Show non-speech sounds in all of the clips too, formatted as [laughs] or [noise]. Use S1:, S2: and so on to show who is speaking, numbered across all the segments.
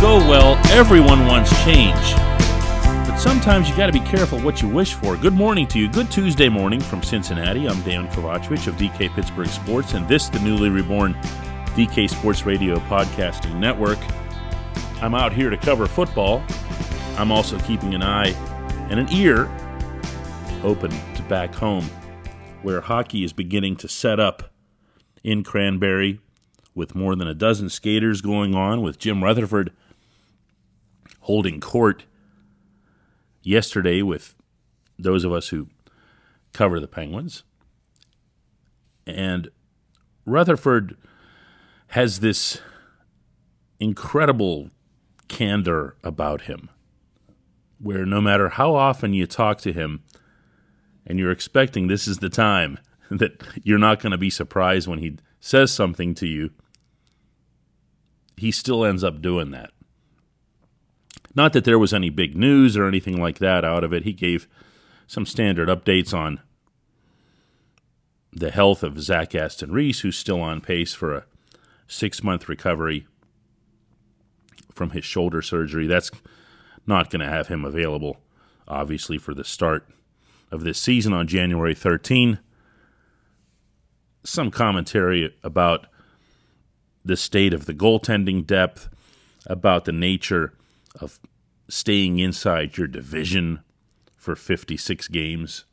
S1: go well, everyone wants change. But sometimes you got to be careful what you wish for. Good morning to you. Good Tuesday morning from Cincinnati. I'm Dan Kovacevic of DK Pittsburgh Sports, and this, the newly reborn DK Sports Radio Podcasting Network. I'm out here to cover football. I'm also keeping an eye and an ear open to back home, where hockey is beginning to set up in Cranberry with more than a dozen skaters going on, with Jim Rutherford holding court yesterday with those of us who cover the Penguins. And Rutherford has this incredible candor about him, where no matter how often you talk to him and you're expecting this is the time [laughs] that you're not going to be surprised when he says something to you, he still ends up doing that. Not that there was any big news or anything like that out of it. He gave some standard updates on the health of Zach Aston Reese, who's still on pace for a six month recovery from his shoulder surgery. That's not going to have him available, obviously, for the start of this season on January 13. Some commentary about the state of the goaltending depth, about the nature of staying inside your division for 56 games.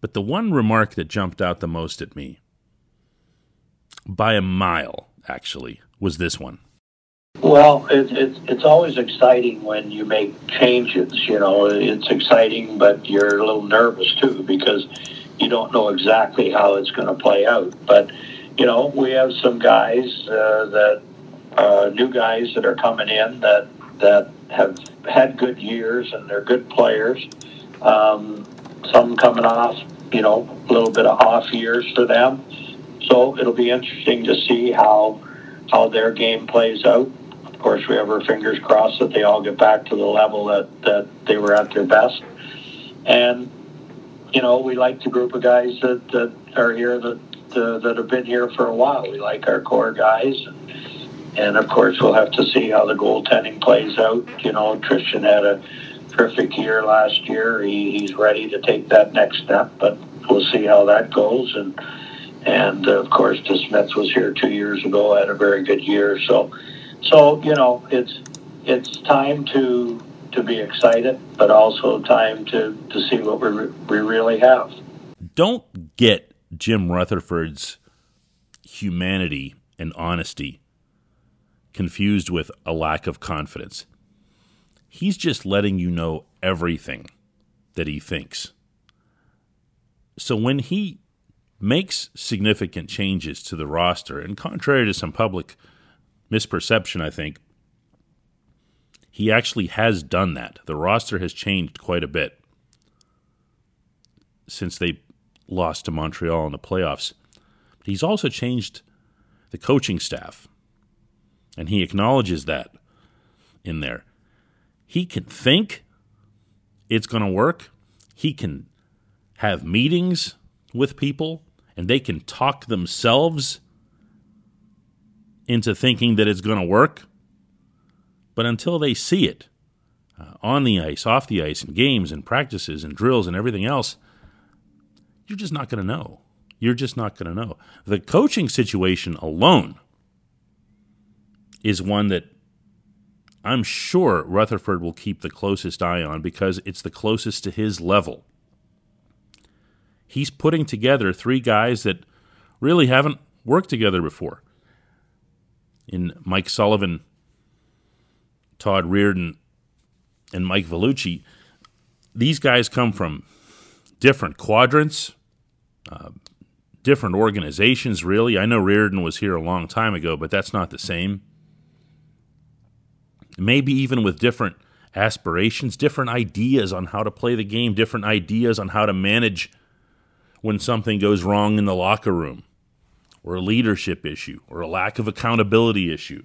S1: But the one remark that jumped out the most at me, by a mile actually, was this one.
S2: Well, it, it, it's always exciting when you make changes. You know, it's exciting, but you're a little nervous too because you don't know exactly how it's going to play out. But you know, we have some guys uh, that uh, new guys that are coming in that that have had good years and they're good players. Um, some coming off, you know, a little bit of off years for them. So it'll be interesting to see how how their game plays out. Of course, we have our fingers crossed that they all get back to the level that, that they were at their best. And you know, we like the group of guys that, that are here that that have been here for a while. We like our core guys. And of course, we'll have to see how the goaltending plays out. You know, Tristan had a terrific year last year. He, he's ready to take that next step, but we'll see how that goes. And and uh, of course, DeSmith was here two years ago, had a very good year. So, so you know, it's it's time to to be excited, but also time to to see what we we really have.
S1: Don't get Jim Rutherford's humanity and honesty confused with a lack of confidence. He's just letting you know everything that he thinks. So when he makes significant changes to the roster, and contrary to some public misperception, I think, he actually has done that. The roster has changed quite a bit since they lost to Montreal in the playoffs. He's also changed the coaching staff, and he acknowledges that in there. He can think it's going to work, he can have meetings with people, and they can talk themselves into thinking that it's going to work. But until they see it uh, on the ice, off the ice, in games and practices and drills and everything else, you're just not going to know. You're just not going to know. The coaching situation alone is one that I'm sure Rutherford will keep the closest eye on because it's the closest to his level. He's putting together three guys that really haven't worked together before. In Mike Sullivan, Todd Reirden, and Mike Vellucci, these guys come from different quadrants, uh, different organizations, really. I know Reirden was here a long time ago, but that's not the same. Maybe even with different aspirations, different ideas on how to play the game, different ideas on how to manage when something goes wrong in the locker room, or a leadership issue, or a lack of accountability issue.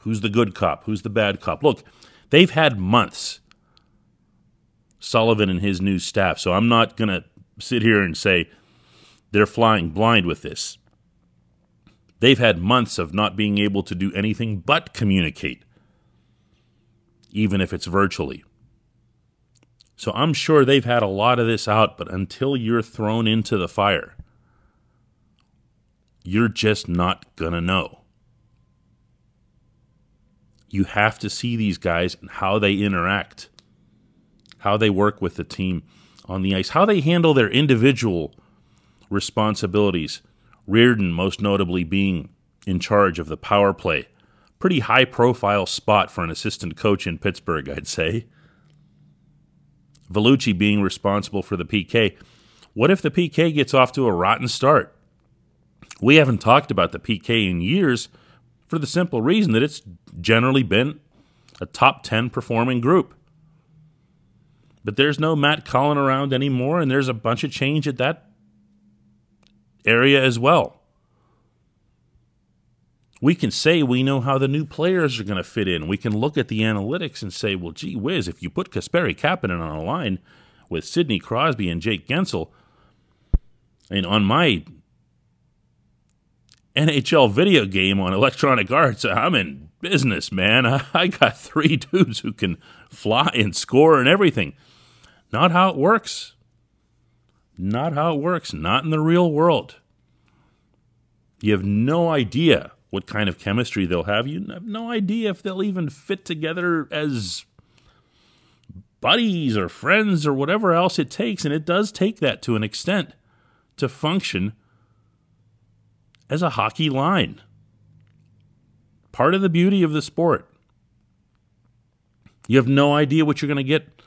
S1: Who's the good cop? Who's the bad cop? Look, they've had months Sullivan and his new staff. So I'm not going to sit here and say they're flying blind with this. They've had months of not being able to do anything but communicate even if it's virtually. So I'm sure they've had a lot of this out, but until you're thrown into the fire, you're just not going to know. You have to see these guys and how they interact, how they work with the team on the ice, how they handle their individual responsibilities. Reirden, most notably, being in charge of the power play. Pretty high profile spot for an assistant coach in Pittsburgh, I'd say. Vellucci being responsible for the PK. What if the PK gets off to a rotten start? We haven't talked about the PK in years for the simple reason that it's generally been a top 10 performing group. But there's no Matt Cullen around anymore, and there's a bunch of change at that area as well. We can say we know how the new players are going to fit in. We can look at the analytics and say, well, gee whiz, if you put Kasperi Kapanen on a line with Sidney Crosby and Jake Guentzel, and on my NHL video game on Electronic Arts, I'm in business, man. [laughs] I got three dudes who can fly and score and everything. Not how it works. Not how it works. Not in the real world. You have no idea what kind of chemistry they'll have. You have no idea if they'll even fit together as buddies or friends or whatever else it takes. And it does take that to an extent to function as a hockey line. Part of the beauty of the sport. You have no idea what you're going to get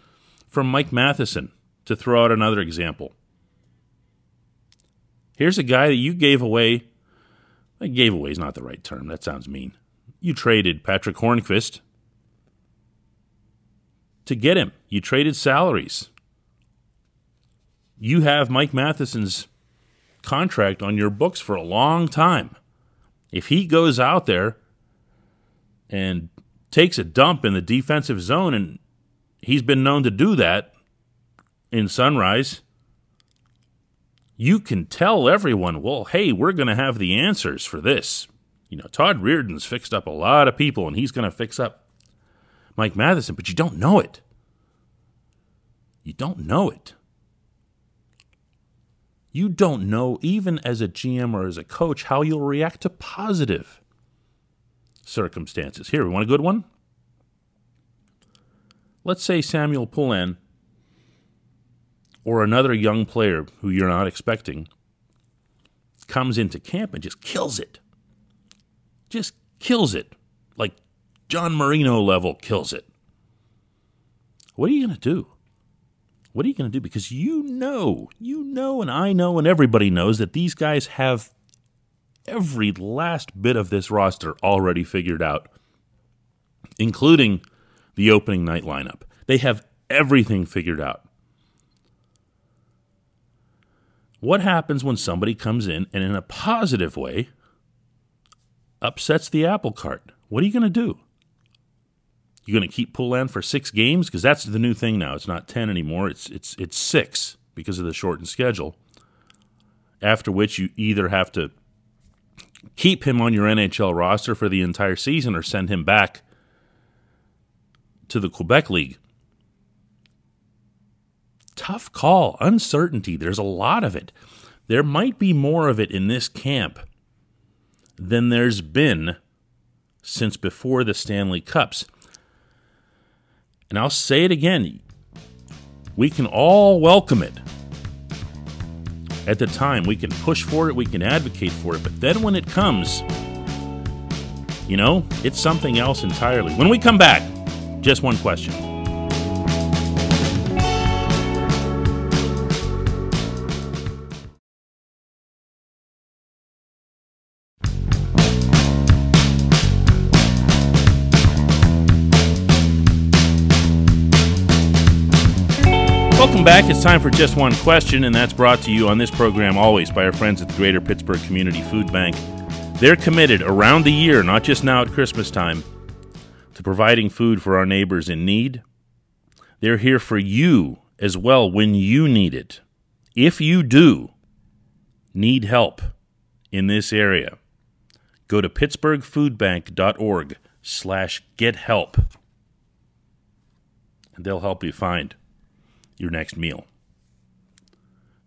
S1: from Mike Matheson, to throw out another example. Here's a guy that you gave away. Gave away is not the right term. That sounds mean. You traded Patrick Hornqvist to get him. You traded salaries. You have Mike Matheson's contract on your books for a long time. If he goes out there and takes a dump in the defensive zone, and he's been known to do that in Sunrise, you can tell everyone, well, hey, we're going to have the answers for this. You know, Todd Reirden's fixed up a lot of people, and he's going to fix up Mike Matheson, but you don't know it. You don't know it. You don't know, even as a GM or as a coach, how you'll react to positive circumstances. Here, we want a good one? Let's say Samuel Poulin or another young player who you're not expecting comes into camp and just kills it. Just kills it. Like John Marino level kills it. What are you going to do? What are you going to do? Because you know, you know, and I know, and everybody knows that these guys have every last bit of this roster already figured out, including the opening night lineup. They have everything figured out. What happens when somebody comes in and, in a positive way, upsets the apple cart? What are you going to do? You going to keep Poulin for six games because that's the new thing now. It's not ten anymore. It's it's it's six because of the shortened schedule. After which you either have to keep him on your NHL roster for the entire season or send him back to the Quebec League. Tough call, uncertainty. There's a lot of it. There might be more of it in this camp than there's been since before the Stanley Cups. And I'll say it again we can all welcome it. At the time, we can push for it, we can advocate for it, but then when it comes, you know, it's something else entirely. When we come back, just one question. Back. It's time for just one question, and that's brought to you on this program always by our friends at the Greater Pittsburgh Community Food Bank. They're committed around the year, not just now at Christmas time, to providing food for our neighbors in need. They're here for you as well when you need it. If you do need help in this area, go to pittsburghfoodbank.org slash get help and they'll help you find your next meal.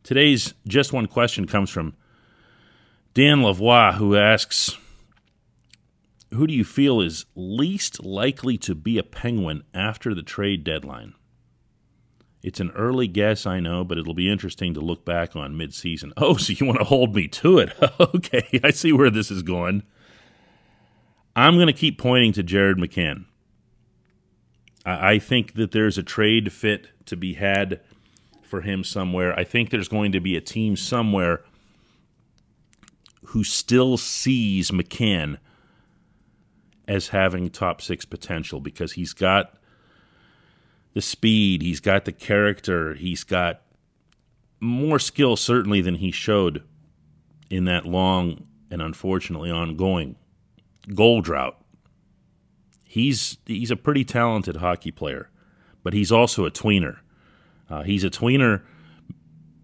S1: Today's Just One question comes from Dan Lavoie, who asks Who do you feel is least likely to be a Penguin after the trade deadline? It's an early guess, I know, but it'll be interesting to look back on midseason. [laughs] Oh, so you want to hold me to it? [laughs] okay, I see where this is going. I'm going to keep pointing to Jared McCann. I think that there's a trade fit to be had for him somewhere. I think there's going to be a team somewhere who still sees McCann as having top six potential because he's got the speed, he's got the character, he's got more skill certainly than he showed in that long and unfortunately ongoing goal drought. He's he's a pretty talented hockey player, but he's also a tweener. Uh, he's a tweener,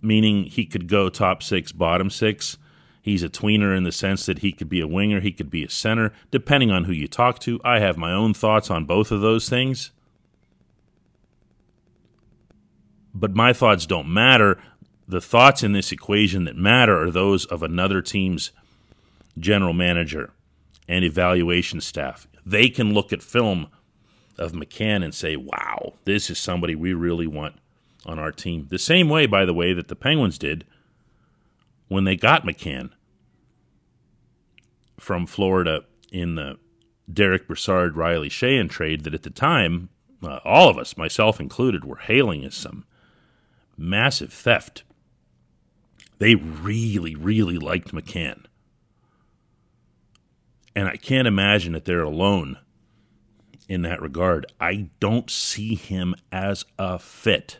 S1: meaning he could go top six, bottom six. He's a tweener in the sense that he could be a winger, he could be a center, depending on who you talk to. I have my own thoughts on both of those things. But my thoughts don't matter. The thoughts in this equation that matter are those of another team's general manager and evaluation staff. They can look at film of McCann and say, wow, this is somebody we really want on our team. The same way, by the way, that the Penguins did when they got McCann from Florida in the Derek Brassard Riley Sheahan trade that at the time, uh, all of us, myself included, were hailing as some massive theft. They really, really liked McCann. And I can't imagine that they're alone in that regard. I don't see him as a fit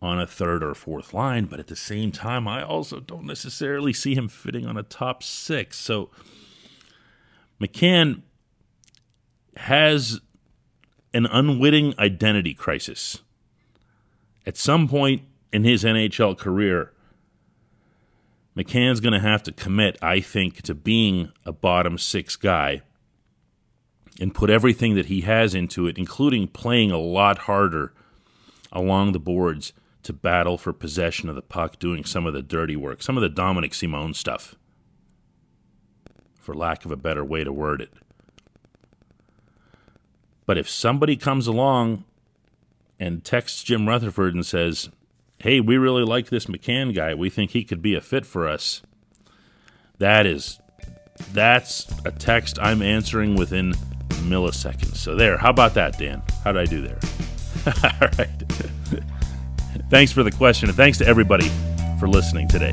S1: on a third or fourth line, but at the same time, I also don't necessarily see him fitting on a top six. So McCann has an unwitting identity crisis. At some point in his NHL career, McCann's going to have to commit, I think, to being a bottom six guy and put everything that he has into it, including playing a lot harder along the boards to battle for possession of the puck, doing some of the dirty work, some of the Dominik Simon stuff, for lack of a better way to word it. But if somebody comes along and texts Jim Rutherford and says, hey, we really like this McCann guy. We think he could be a fit for us. That is, that's a text I'm answering within milliseconds. So there, how about that, Dan? How did I do there? [laughs] All right. [laughs] thanks for the question, and thanks to everybody for listening today.